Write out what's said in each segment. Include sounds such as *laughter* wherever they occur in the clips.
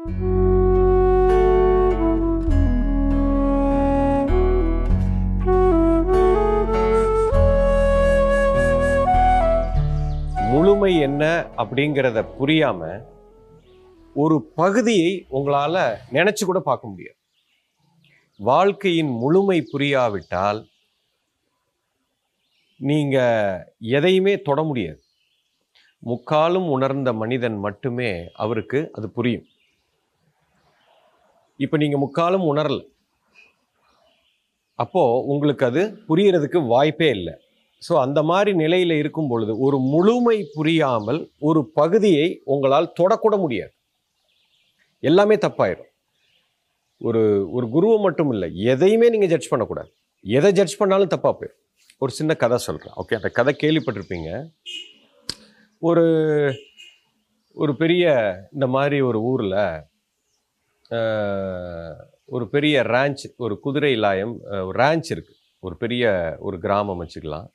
முழுமை என்ன அப்படிங்கிறத புரியாம ஒரு பகுதியை உங்களால நினைச்சு கூட பார்க்க முடியாது. வாழ்க்கையின் முழுமை புரியாவிட்டால் நீங்க எதையுமே தொட முடியாது. முக்காலும் உணர்ந்த மனிதன் மட்டுமே அவருக்கு அது புரியும். இப்போ நீங்கள் முக்காலும் உணரல. அப்போது உங்களுக்கு அது புரியறதுக்கு வாய்ப்பே இல்லை. ஸோ அந்த மாதிரி நிலையில் இருக்கும் பொழுது ஒரு முழுமை புரியாமல் ஒரு பகுதியை உங்களால் தொடக்கூட முடியாது. எல்லாமே தப்பாயிடும் ஒரு ஒரு குருவை மட்டும் இல்லை எதையுமே நீங்கள் ஜட்ஜ் பண்ணக்கூடாது. எதை ஜட்ஜ் பண்ணாலும் தப்பாக போயிடும் ஒரு சின்ன கதை சொல்கிறேன் ஓகே அந்த கதை கேள்விப்பட்டிருப்பீங்க. ஒரு ஒரு பெரிய இந்த மாதிரி ஒரு ஊரில் ஒரு பெரிய ரேஞ்ச் ஒரு குதிரை லாயம் ரேஞ்ச் இருக்குது ஒரு பெரிய ஒரு கிராமம் வச்சுக்கலாம்.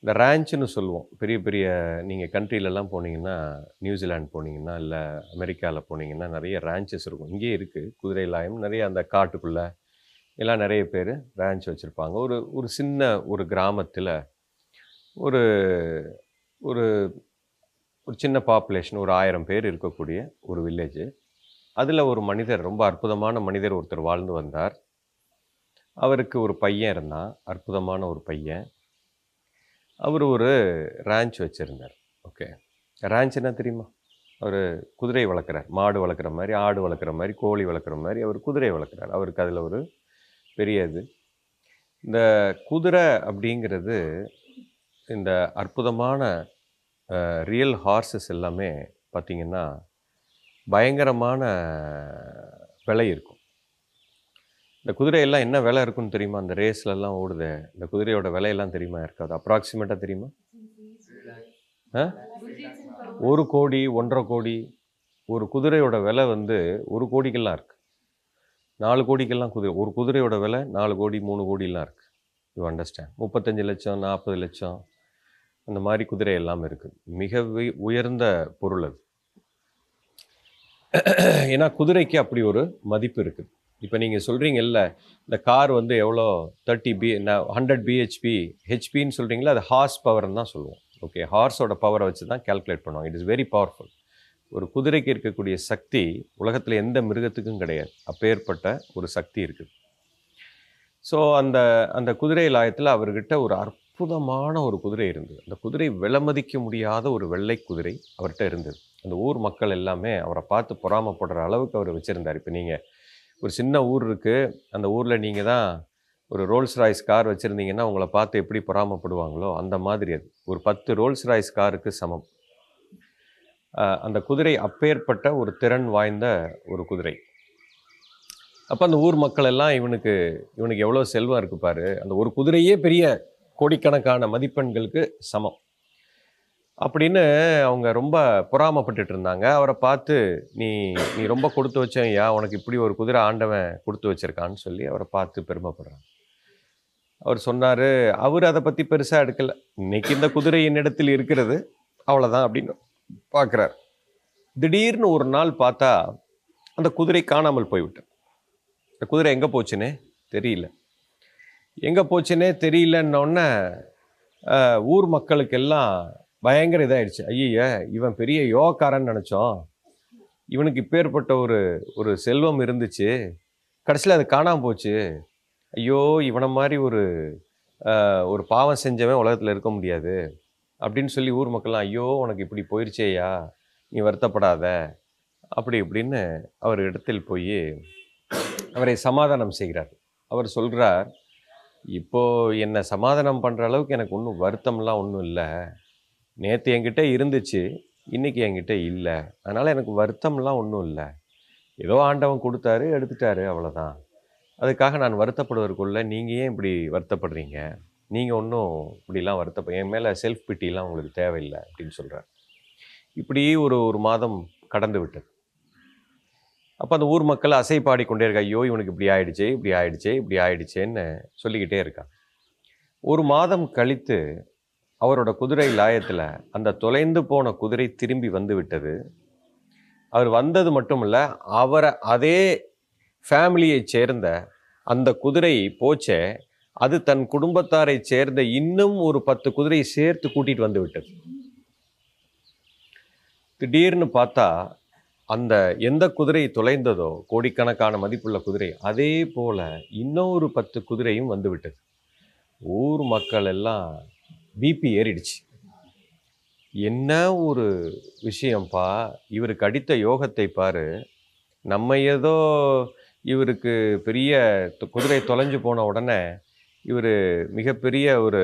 இந்த ரேஞ்சுன்னு சொல்லுவோம். பெரிய பெரிய நீங்கள் கண்ட்ரிலெல்லாம் போனீங்கன்னா நியூசிலாந்து போனீங்கன்னா இல்லை அமெரிக்காவில் போனீங்கன்னா நிறைய ரேஞ்சஸ் இருக்கும். இங்கேயே இருக்குது குதிரை லாயம் நிறைய அந்த காட்டுக்குள்ளே எல்லாம் நிறைய பேர் ரேஞ்ச் வச்சுருப்பாங்க. ஒரு ஒரு சின்ன ஒரு கிராமத்தில் ஒரு ஒரு ஒரு சின்ன பாப்புலேஷன் ஒரு ஆயிரம் பேர் இருக்கக்கூடிய ஒரு வில்லேஜு அதில் ஒரு மனிதர் ரொம்ப அற்புதமான மனிதர் ஒருத்தர் வாழ்ந்து வந்தார். அவருக்கு ஒரு பையன் இருந்தான் அற்புதமான ஒரு பையன். அவர் ஒரு ரேஞ்ச் வச்சுருந்தார் ஓகே ரேஞ்ச் என்ன தெரியுமா? அவர் குதிரை வளர்க்குறார் மாடு வளர்க்குற மாதிரி ஆடு வளர்க்குற மாதிரி கோழி வளர்க்குற மாதிரி அவர் குதிரை வளர்க்குறார். அவருக்கு அதில் ஒரு பெரிய இது. இந்த குதிரை அப்படிங்கிறது இந்த அற்புதமான ரியல் ஹார்சஸ் எல்லாமே பார்த்திங்கன்னா பயங்கரமான விலை இருக்கும். இந்த குதிரையெல்லாம் என்ன விலை இருக்குன்னு தெரியுமா? அந்த ரேஸ்லலாம் ஓடுது. இந்த குதிரையோட விலையெல்லாம் தெரியுமா? இருக்காது. அப்ராக்சிமேட்டாக தெரியுமா? ஆ? ஒரு கோடி ஒன்றரை கோடி ஒரு குதிரையோட விலை வந்து ஒரு கோடிக்கெல்லாம் இருக்குது நாலு கோடிக்கெல்லாம் குதிரை ஒரு குதிரையோட விலை நாலு கோடி மூணு கோடிலாம் இருக்குது யூ அண்டர்ஸ்டாண்ட் முப்பத்தஞ்சு லட்சம் நாற்பது லட்சம் அந்த மாதிரி குதிரை எல்லாம் இருக்குது மிக உயர்ந்த பொருள் அது. *clears throat* ஏன்னா குதிரைக்கு அப்படி ஒரு மதிப்பு இருக்குது. இப்போ நீங்கள் சொல்கிறீங்கல்ல இந்த கார் வந்து எவ்வளோ தேர்ட்டி பி ஹண்ட்ரட் பிஹெச்பி ஹெச்பின்னு சொல்கிறீங்களா அது ஹார்ஸ் பவர்னு தான் சொல்லுவோம். ஓகே ஹார்ஸோட பவரை வச்சு தான் கால்குலேட் பண்ணுவாங்க. இட் இஸ் வெரி பவர்ஃபுல் ஒரு குதிரைக்கு இருக்கக்கூடிய சக்தி உலகத்தில் எந்த மிருகத்துக்கும் கிடையாது. அப்பேற்பட்ட ஒரு சக்தி இருக்குது. ஸோ அந்த அந்த குதிரை லாயத்தில் அவர்கிட்ட ஒரு அற்புதமான ஒரு குதிரை இருந்தது. அந்த குதிரை விலைமதிக்க முடியாத ஒரு வெள்ளை குதிரை அவர்கிட்ட இருந்தது. அந்த ஊர் மக்கள் எல்லாமே அவரை பார்த்து பொறாமைப்படுற அளவுக்கு அவர் வச்சுருந்தார். இப்போ நீங்கள் ஒரு சின்ன ஊர் இருக்குது அந்த ஊரில் நீங்கள் தான் ஒரு ரோல்ஸ் ராய்ஸ் கார் வச்சுருந்தீங்கன்னா உங்களை பார்த்து எப்படி பொறாமைப்படுவாங்களோ அந்த மாதிரி அது. ஒரு பத்து ரோல்ஸ் ராய்ஸ் காருக்கு சமம். அந்த குதிரை அப்பேற்பட்ட ஒரு திறன் வாய்ந்த ஒரு குதிரை. அப்போ அந்த ஊர் மக்கள் எல்லாம் இவனுக்கு இவனுக்கு எவ்வளோ செல்வம் இருக்கு பாரு. அந்த ஒரு குதிரையே பெரிய கோடிக்கணக்கான மதிப்பெண்களுக்கு சமம். அப்படின்னு அவங்க ரொம்ப பொறாமப்பட்டுட்டு இருந்தாங்க. அவரை பார்த்து நீ நீ ரொம்ப கொடுத்து வச்சேன் ஐயா உனக்கு இப்படி ஒரு குதிரை ஆண்டவன் கொடுத்து வச்சிருக்கான்னு சொல்லி அவரை பார்த்து பெருமைப்படுறாங்க. அவர் சொன்னார் அவர் அதை பற்றி பெருசாக எடுக்கல. இன்னைக்கு இந்த குதிரை என்னிடத்தில் இருக்கிறது. அவ்வளோதான் அப்படின்னு பார்க்குறார். திடீர்னு ஒரு நாள் பார்த்தா அந்த குதிரை காணாமல் போய்விட்டேன் இந்த குதிரை எங்கே போச்சுன்னே தெரியல. எங்கே போச்சுன்னே தெரியலன்னொடனே ஊர் மக்களுக்கெல்லாம் பயங்கர இதாயிடுச்சு. ஐய இவன் பெரிய யோகாரன்னு நினச்சோம். இவனுக்கு இப்பேற்பட்ட ஒரு ஒரு செல்வம் இருந்துச்சு. கடைசியில் அது காணாமல் போச்சு. ஐயோ இவனை மாதிரி ஒரு ஒரு பாவம் செஞ்சவன் உலகத்தில் இருக்க முடியாது. அப்படின்னு சொல்லி ஊர் மக்கள்லாம் ஐயோ உனக்கு இப்படி போயிடுச்சேயா நீ வருத்தப்படாத. அப்படி இப்படின்னு அவர் இடத்தில் போய் அவரை சமாதானம் செய்கிறார். அவர் சொல்கிறார் இப்போது என்னை சமாதானம் பண்ணுற அளவுக்கு எனக்கு ஒன்றும் வருத்தம்லாம் ஒன்றும் இல்லை. நேற்று என்கிட்ட இருந்துச்சு இன்றைக்கி என்கிட்ட இல்லை. அதனால் எனக்கு வருத்தம்லாம் ஒன்றும் இல்லை. ஏதோ ஆண்டவன் கொடுத்தாரு எடுத்துட்டாரு அவ்வளோதான் அதுக்காக நான் வருத்தப்படுவதற்குள்ளே நீங்கள் ஏன் இப்படி வருத்தப்படுறீங்க? நீங்கள் ஒன்றும் இப்படிலாம் வருத்தப்ப என் மேலே செல்ஃப் பிட்டிலாம் உங்களுக்கு தேவையில்லை அப்படின்னு சொல்கிறார் இப்படி ஒரு ஒரு மாதம் கடந்து விட்டது. அப்போ அந்த ஊர் மக்கள் அசை பாடிக்கொண்டே இருக்கா ஐயோ இவனுக்கு இப்படி ஆயிடுச்சே இப்படி ஆயிடுச்சே இப்படி ஆயிடுச்சேன்னு சொல்லிக்கிட்டே இருக்கான் ஒரு மாதம் கழித்து அவரோட குதிரை லாயத்தில் அந்த தொலைந்து போன குதிரை திரும்பி வந்து விட்டது. அவர் வந்தது மட்டும் இல்லை அவரை அதே ஃபேமிலியை சேர்ந்த அந்த குதிரை போச்சே அது தன் குடும்பத்தாரை சேர்ந்த இன்னும் ஒரு பத்து குதிரையை சேர்த்து கூட்டிட்டு வந்து விட்டது. திடீர்னு பார்த்தா அந்த எந்த குதிரை தொலைந்ததோ கோடிக்கணக்கான மதிப்புள்ள குதிரை அதே போல இன்னொரு பத்து குதிரையும் வந்து விட்டது. ஊர் மக்கள் எல்லாம் பிபி ஏறிடுச்சு. என்ன ஒரு விஷயம்ப்பா இவருக்கு அடித்த யோகத்தை பாரு. நம்ம ஏதோ இவருக்கு பெரிய குதிரை தொலைஞ்சு போன உடனே இவர் மிகப்பெரிய ஒரு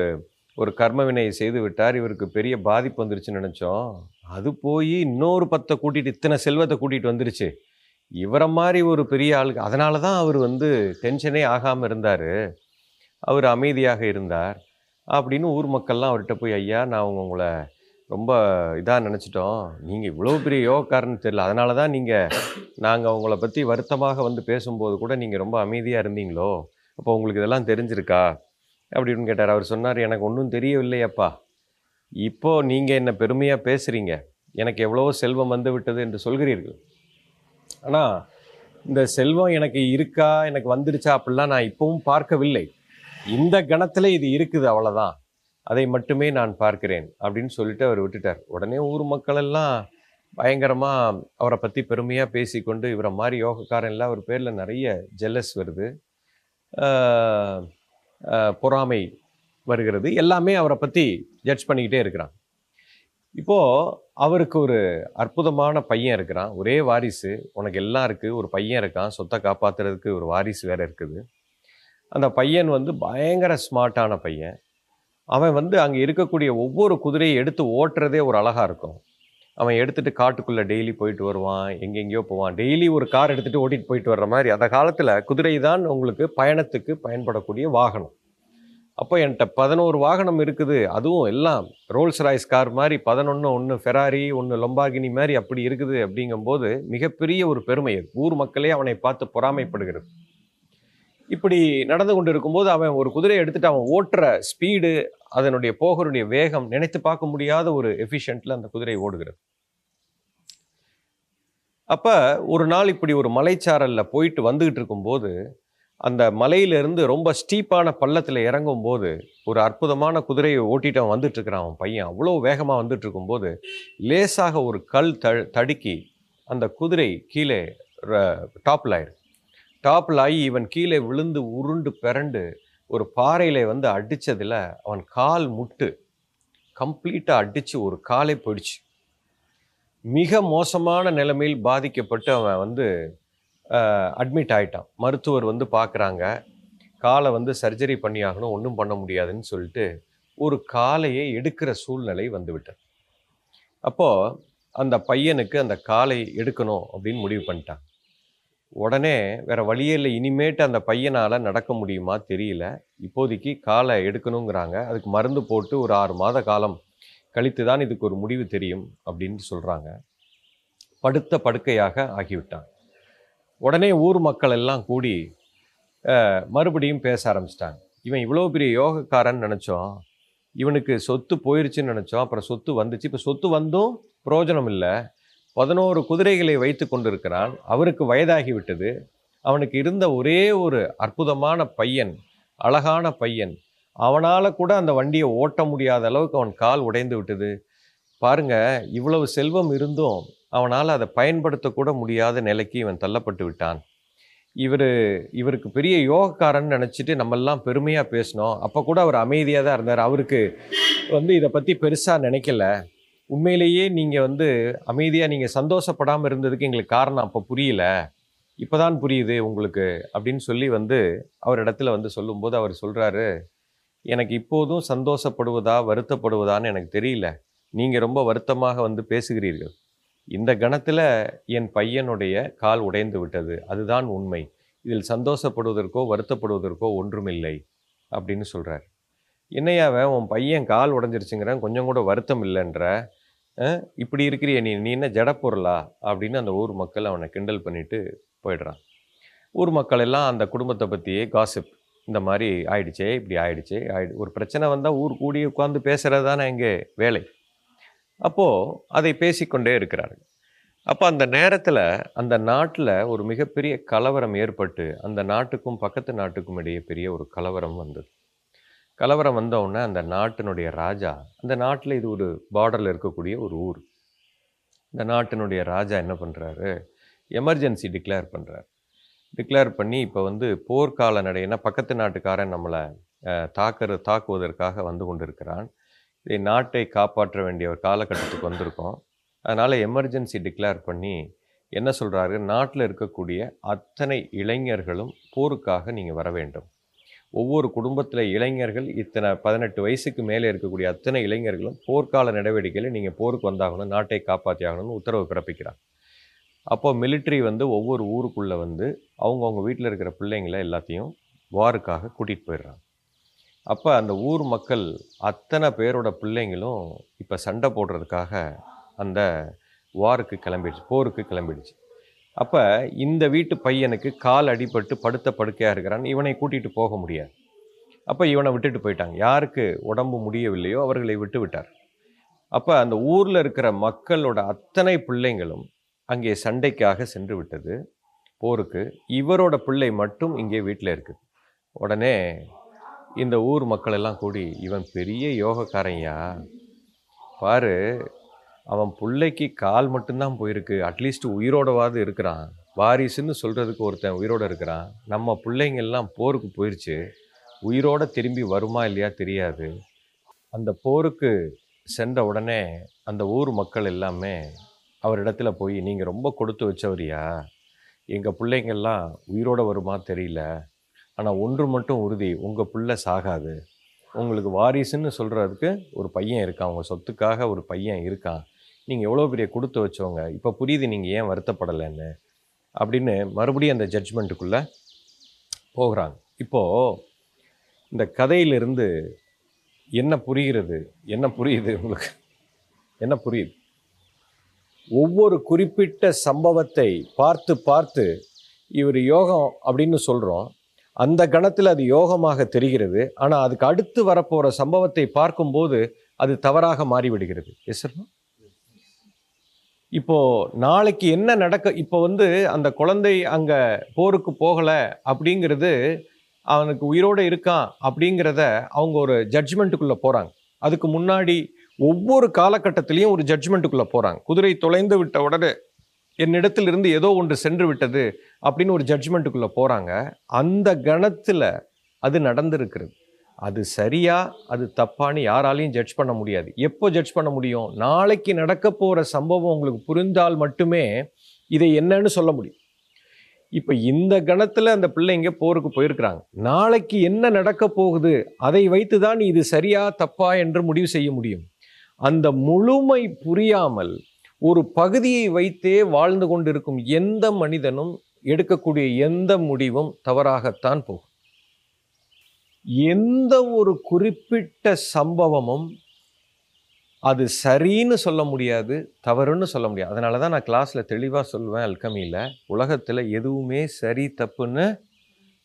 ஒரு கர்மவினை செய்து விட்டார். இவருக்கு பெரிய பாதிப்பு வந்துருச்சுன்னு நினச்சோம். அது போய் இன்னொரு பத்தை கூட்டிகிட்டு இத்தனை செல்வத்தை கூட்டிகிட்டு வந்துருச்சு. இவரை மாதிரி ஒரு பெரிய ஆளுக்கு அதனால தான் அவர் வந்து டென்ஷனே ஆகாமல் இருந்தார். அவர் அமைதியாக இருந்தார். அப்படின்னு ஊர் மக்கள்லாம் அவர்கிட்ட போய் ஐயா நான் உங்களை ரொம்ப இதாக நினச்சிட்டோம். நீங்கள் இவ்வளோ பெரிய யோகக்காரன்னு தெரியல. அதனால தான் நீங்கள் நாங்கள் உங்களை பற்றி வருத்தமாக வந்து பேசும்போது கூட நீங்கள் ரொம்ப அமைதியாக இருந்தீங்களோ? அப்போ உங்களுக்கு இதெல்லாம் தெரிஞ்சிருக்கா? அப்படின்னு கேட்டார். அவர் சொன்னார் எனக்கு ஒன்றும் தெரியவில்லையப்பா. இப்போது நீங்கள் என்ன பெருமையாக பேசுகிறீங்க எனக்கு எவ்வளோ செல்வம் வந்து விட்டது என்று சொல்கிறீர்கள். ஆனால் இந்த செல்வம் எனக்கு இருக்கா? எனக்கு வந்துடுச்சா அப்படிலாம் நான் இப்போவும் பார்க்கவில்லை. இந்த கணத்தில் இது இருக்குது அவ்வளோதான் அதை மட்டுமே நான் பார்க்கிறேன் அப்படின்னு சொல்லிட்டு அவர் விட்டுட்டார். உடனே ஊர் மக்கள் எல்லாம் பயங்கரமாக அவரை பற்றி பெருமையாக பேசிக்கொண்டு இவரை மாதிரி யோகக்காரன் அவர் பேரில் நிறைய ஜெல்லஸ் வருது. பொறாமை வருகிறது. எல்லாமே அவரை பற்றி ஜட்ஜ் பண்ணிக்கிட்டே இருக்கிறான். இப்போது அவருக்கு ஒரு அற்புதமான பையன் இருக்கிறான். ஒரே வாரிசு. உனக்கு எல்லாம் இருக்குது ஒரு பையன் இருக்கான். சொத்தை காப்பாற்றுறதுக்கு ஒரு வாரிசு வேறு இருக்குது. அந்த பையன் வந்து பயங்கர ஸ்மார்ட்டான பையன். அவன் வந்து அங்கே இருக்கக்கூடிய ஒவ்வொரு குதிரையை எடுத்து ஓட்டுறதே ஒரு அழகாக இருக்கும். அவன் எடுத்துகிட்டு காட்டுக்குள்ளே டெய்லி போயிட்டு வருவான் எங்கெங்கேயோ போவான். டெய்லி ஒரு கார் எடுத்துகிட்டு ஓட்டிட்டு போயிட்டு வர்ற மாதிரி அந்த காலத்தில் குதிரை தான் உங்களுக்கு பயணத்துக்கு பயன்படக்கூடிய வாகனம். அப்போ என்கிட்ட பதினோரு வாகனம் இருக்குது அதுவும் எல்லாம் ரோல்ஸ் ராய்ஸ் கார் மாதிரி பதினொன்று ஒன்று ஃபெராரி ஒன்று லொம்பாகினி மாதிரி அப்படி இருக்குது அப்படிங்கும்போது மிகப்பெரிய ஒரு பெருமை ஊர் மக்களே அவனை பார்த்து பொறாமைப்படுகிறது. இப்படி நடந்து கொண்டு இருக்கும்போது அவன் ஒரு குதிரையை எடுத்துட்டு அவன் ஓட்டுற ஸ்பீடு அதனுடைய போகருடைய வேகம் நினைத்து பார்க்க முடியாத ஒரு எஃபிஷியன்ட்ல அந்த குதிரை ஓடுகிறது. அப்ப ஒரு நாள் இப்படி ஒரு மலைச்சாரல்ல போயிட்டு வந்துகிட்டு இருக்கும்போது அந்த மலையிலிருந்து ரொம்ப ஸ்டீப்பான பள்ளத்தில் இறங்கும்போது ஒரு அற்புதமான குதிரையை ஓட்டிட்டு அவன் வந்துட்டு இருக்கிறான். அவன் பையன் அவ்வளோ வேகமாக வந்துட்டு இருக்கும்போது லேசாக ஒரு கல் த தடுக்கி அந்த குதிரை கீழே டாப்பில் ஆயிரு டாப்பில் ஆகி இவன் கீழே விழுந்து உருண்டு பிறண்டு ஒரு பாறையில் வந்து அடித்ததில் அவன் கால் முட்டு. கம்ப்ளீட்டாக அடித்து ஒரு காலை போயிடுச்சு. மிக மோசமான நிலைமையில் பாதிக்கப்பட்டு அவன் வந்து அட்மிட் ஆகிட்டான் மருத்துவர் வந்து பார்க்குறாங்க காலை வந்து சர்ஜரி பண்ணி ஆகணும் ஒன்றும் பண்ண முடியாதுன்னு சொல்லிட்டு ஒரு காலையை எடுக்கிற சூழ்நிலை வந்துவிட்டது. அப்போது அந்த பையனுக்கு அந்த காலை எடுக்கணும் அப்படின்னு முடிவு பண்ணிட்டான் உடனே வேறு வழியே இல்லை. இனிமேட்டு அந்த பையனால் நடக்க முடியுமா தெரியல. இப்போதைக்கு காலை எடுக்கணுங்கிறாங்க. அதுக்கு மருந்து போட்டு ஒரு ஆறு மாத காலம் கழித்து தான் இதுக்கு ஒரு முடிவு தெரியும் அப்படின்னு சொல்கிறாங்க படுத்த படுக்கையாக ஆகிவிட்டான் உடனே ஊர் மக்கள் எல்லாம் கூடி மறுபடியும் பேச ஆரம்பிச்சிட்டாங்க. இவன் இவ்வளோ பெரிய யோகக்காரன் நினச்சோம். இவனுக்கு சொத்து போயிருச்சுன்னு நினச்சோம். அப்புறம் சொத்து வந்துச்சு. இப்போ சொத்து வந்தும் பிரயோஜனம் இல்லை. பதினோரு குதிரைகளை வைத்து கொண்டிருக்கிறான். அவருக்கு வயதாகிவிட்டது. அவனுக்கு இருந்த ஒரே ஒரு அற்புதமான பையன் அழகான பையன். அவனால் கூட அந்த வண்டியை ஓட்ட முடியாத அளவுக்கு அவன் கால் உடைந்து விட்டது. பாருங்க இவ்வளவு செல்வம் இருந்தும் அவனால் அதை பயன்படுத்தக்கூட முடியாத நிலைக்கு இவன் தள்ளப்பட்டு விட்டான். இவர் இவருக்கு பெரிய யோகக்காரன் நினச்சிட்டு நம்மெல்லாம் பெருமையாக பேசினோம். அப்போ கூட அவர் அமைதியாக தான் இருந்தார். அவருக்கு வந்து இதை பற்றி பெருசாக நினைக்கல. உண்மையிலேயே நீங்கள் வந்து அமைதியாக நீங்கள் சந்தோஷப்படாமல் இருந்ததுக்கு எங்களுக்கு காரணம் அப்போ புரியல. இப்போ தான் புரியுது உங்களுக்கு அப்படின்னு சொல்லி வந்து அவர் இடத்துல வந்து சொல்லும்போது அவர் சொல்கிறாரு எனக்கு இப்போதும் சந்தோஷப்படுவதா வருத்தப்படுவதான்னு எனக்கு தெரியல. நீங்கள் ரொம்ப வருத்தமாக வந்து பேசுகிறீர்கள். இந்த கணத்தில் என் பையனுடைய கால் உடைந்து விட்டது. அதுதான் உண்மை. இதில் சந்தோஷப்படுவதற்கோ வருத்தப்படுவதற்கோ ஒன்றுமில்லை அப்படின்னு சொல்கிறார் என்னையாவே உன் பையன் கால் உடஞ்சிருச்சுங்கிறேன் கொஞ்சம் கூட வருத்தம் இல்லைன்ற. இப்படி இருக்கிறிய நீ நீ என்ன ஜடப்பொருளா அப்படின்னு அந்த ஊர் மக்கள் அவனை கிண்டல் பண்ணிட்டு போயிடுறான். ஊர் மக்கள் எல்லாம் அந்த குடும்பத்தை பற்றியே காசிப் இந்த மாதிரி ஆயிடுச்சே இப்படி ஆயிடுச்சே ஆயிடு ஒரு பிரச்சனை வந்தால் ஊர் கூடி உட்காந்து பேசுகிறது தானே எங்கே வேலை. அப்போது அதை பேசிக்கொண்டே இருக்கிறார்கள். அப்போ அந்த நேரத்தில் அந்த நாட்டில் ஒரு மிகப்பெரிய கலவரம் ஏற்பட்டு அந்த நாட்டுக்கும் பக்கத்து நாட்டுக்கும் இடையே பெரிய ஒரு கலவரம் வந்தது. கலவரம் வந்தவுடனே அந்த நாட்டினுடைய ராஜா அந்த நாட்டில் இது ஒரு பார்டரில் இருக்கக்கூடிய ஒரு ஊர். இந்த நாட்டினுடைய ராஜா என்ன பண்ணுறாரு எமர்ஜென்சி டிக்ளேர் பண்ணுறார் டிக்ளேர் பண்ணி இப்போ வந்து போர்க்கால நடையினா பக்கத்து நாட்டுக்காரன் நம்மளை தாக்குற தாக்குவதற்காக வந்து கொண்டிருக்கிறான். இதை நாட்டை காப்பாற்ற வேண்டிய ஒரு காலகட்டத்துக்கு வந்திருக்கோம். அதனால் எமர்ஜென்சி டிக்ளேர் பண்ணி என்ன சொல்கிறாரு நாட்டில் இருக்கக்கூடிய அத்தனை இளைஞர்களும் போருக்காக நீங்கள் வர வேண்டும். ஒவ்வொரு குடும்பத்தில் இளைஞர்கள் இத்தனை பதினெட்டு வயசுக்கு மேலே இருக்கக்கூடிய அத்தனை இளைஞர்களும் போர்க்கால நடவடிக்கையில் நீங்கள் போருக்கு வந்தாகணும் நாட்டை காப்பாற்றி ஆகணும்னு உத்தரவு பிறப்பிக்கிறாங்க. அப்போ மிலிட்ரி வந்து ஒவ்வொரு ஊருக்குள்ளே வந்து அவங்கவுங்க வீட்டில் இருக்கிற பிள்ளைங்களை எல்லாத்தையும் வாருக்காக கூட்டிகிட்டு போயிடுறாங்க. அப்போ அந்த ஊர் மக்கள் அத்தனை பேரோட பிள்ளைங்களும் இப்போ சண்டை போடுறதுக்காக அந்த வாருக்கு கிளம்பிடுச்சு போருக்கு கிளம்பிடுச்சு. அப்போ இந்த வீட்டு பையனுக்கு கால் அடிபட்டு படுத்த படுக்கையாக இருக்கிறான். இவனை கூட்டிகிட்டு போக முடியாது. அப்போ இவனை விட்டுட்டு போயிட்டாங்க. யாருக்கு? உடம்பு முடியவில்லையோ அவர்களை விட்டு விட்டார். அப்போ அந்த ஊரில் இருக்கிற மக்களோட அத்தனை பிள்ளைங்களும் அங்கே சண்டைக்காக சென்று விட்டது. போருக்கு. இவரோட பிள்ளை மட்டும் இங்கே வீட்டில் இருக்குது உடனே இந்த ஊர் மக்களெல்லாம் கூடி இவன் பெரிய யோகக்காரையா பாரு அவன் பிள்ளைக்கு கால் மட்டும்தான் போயிருக்கு. அட்லீஸ்ட் உயிரோடவாது இருக்கிறான். வாரிசுன்னு சொல்கிறதுக்கு ஒருத்தன் உயிரோட இருக்கிறான். நம்ம பிள்ளைங்கள்லாம் போருக்கு போயிடுச்சு உயிரோட திரும்பி வருமா இல்லையா தெரியாது. அந்த போருக்கு சென்ற உடனே அந்த ஊர் மக்கள் எல்லாமே அவரிடத்துல போய் நீங்கள் ரொம்ப கொடுத்து வச்சவரியா? எங்கள் பிள்ளைங்கள்லாம் உயிரோட வருமா தெரியல. ஆனால் ஒன்று மட்டும் உறுதி உங்கள் பிள்ளை சாகாது. உங்களுக்கு வாரிசுன்னு சொல்கிறதுக்கு ஒரு பையன் இருக்கான். உங்கள் சொத்துக்காக ஒரு பையன் இருக்கான். நீங்கள் எவ்வளோ பெரிய கொடுத்து வச்சவங்க? இப்போ புரியுது நீங்கள் ஏன் வருத்தப்படலைன்னு. அப்படின்னு மறுபடியும் அந்த ஜட்ஜ்மெண்ட்டுக்குள்ளே போகிறாங்க. இப்போது இந்த கதையிலிருந்து என்ன புரிகிறது? என்ன புரியுது உங்களுக்கு? என்ன புரியுது? ஒவ்வொரு குறிப்பிட்ட சம்பவத்தை பார்த்து பார்த்து இவர் யோகம் அப்படின்னு சொல்கிறோம் அந்த கணத்தில் அது யோகமாக தெரிகிறது. ஆனால் அதுக்கு அடுத்து வரப்போகிற சம்பவத்தை பார்க்கும்போது அது தவறாக மாறிவிடுகிறது. எஸ் சார் இப்போ நாளைக்கு என்ன நடக்க இப்போ வந்து அந்த குழந்தை அங்கே போருக்கு போகலை அப்படிங்கிறது அவனுக்கு உயிரோடு இருக்கான் அப்படிங்கிறத அவங்க ஒரு ஜட்ஜ்மெண்ட்டுக்குள்ளே போகிறாங்க அதுக்கு முன்னாடி ஒவ்வொரு காலகட்டத்திலையும் ஒரு ஜட்ஜ்மெண்ட்டுக்குள்ளே போகிறாங்க குதிரை தொலைந்து விட்ட உடனே என்னிடத்திலிருந்து ஏதோ ஒன்று சென்று விட்டது அப்படின்னு ஒரு ஜட்ஜ்மெண்ட்டுக்குள்ளே போகிறாங்க அந்த கணத்தில் அது நடந்திருக்கிறது. அது சரியா அது தப்பான்னு யாராலையும் ஜட்ஜ் பண்ண முடியாது. எப்போ ஜட்ஜ் பண்ண முடியும்? நாளைக்கு நடக்க போகிற சம்பவம் உங்களுக்கு புரிந்தால் மட்டுமே இதை என்னன்னு சொல்ல முடியும். இப்போ இந்த கணத்தில் அந்த பிள்ளைங்க போருக்கு போயிருக்கிறாங்க. நாளைக்கு என்ன நடக்க போகுது? அதை வைத்து தான் இது சரியா தப்பா என்று முடிவு செய்ய முடியும். அந்த முழுமை புரியாமல் ஒரு பகுதியை வைத்தே வாழ்ந்து கொண்டிருக்கும் எந்த மனிதனும் எடுக்கக்கூடிய எந்த முடிவும் தவறாகத்தான் போகும். எந்த ஒரு குறிப்பிட்ட சம்பவமும் அது சரின்னு சொல்ல முடியாது தவறுன்னு சொல்ல முடியாது. அதனால தான் நான் கிளாஸில் தெளிவாக சொல்லுவேன் அல்கமியில். உலகத்தில் எதுவுமே சரி தப்புன்னு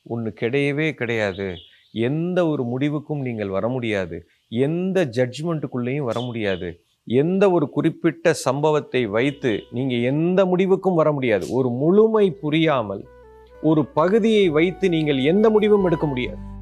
ஒன்று கிடையவே கிடையாது. எந்த ஒரு முடிவுக்கும் நீங்கள் வர முடியாது. எந்த ஜட்ஜ்மெண்ட்டுக்குள்ளேயும் வர முடியாது. எந்த ஒரு குறிப்பிட்ட சம்பவத்தை வைத்து நீங்கள் எந்த முடிவுக்கும் வர முடியாது. ஒரு முழுமை புரியாமல் ஒரு பகுதியை வைத்து நீங்கள் எந்த முடிவும் எடுக்க முடியாது.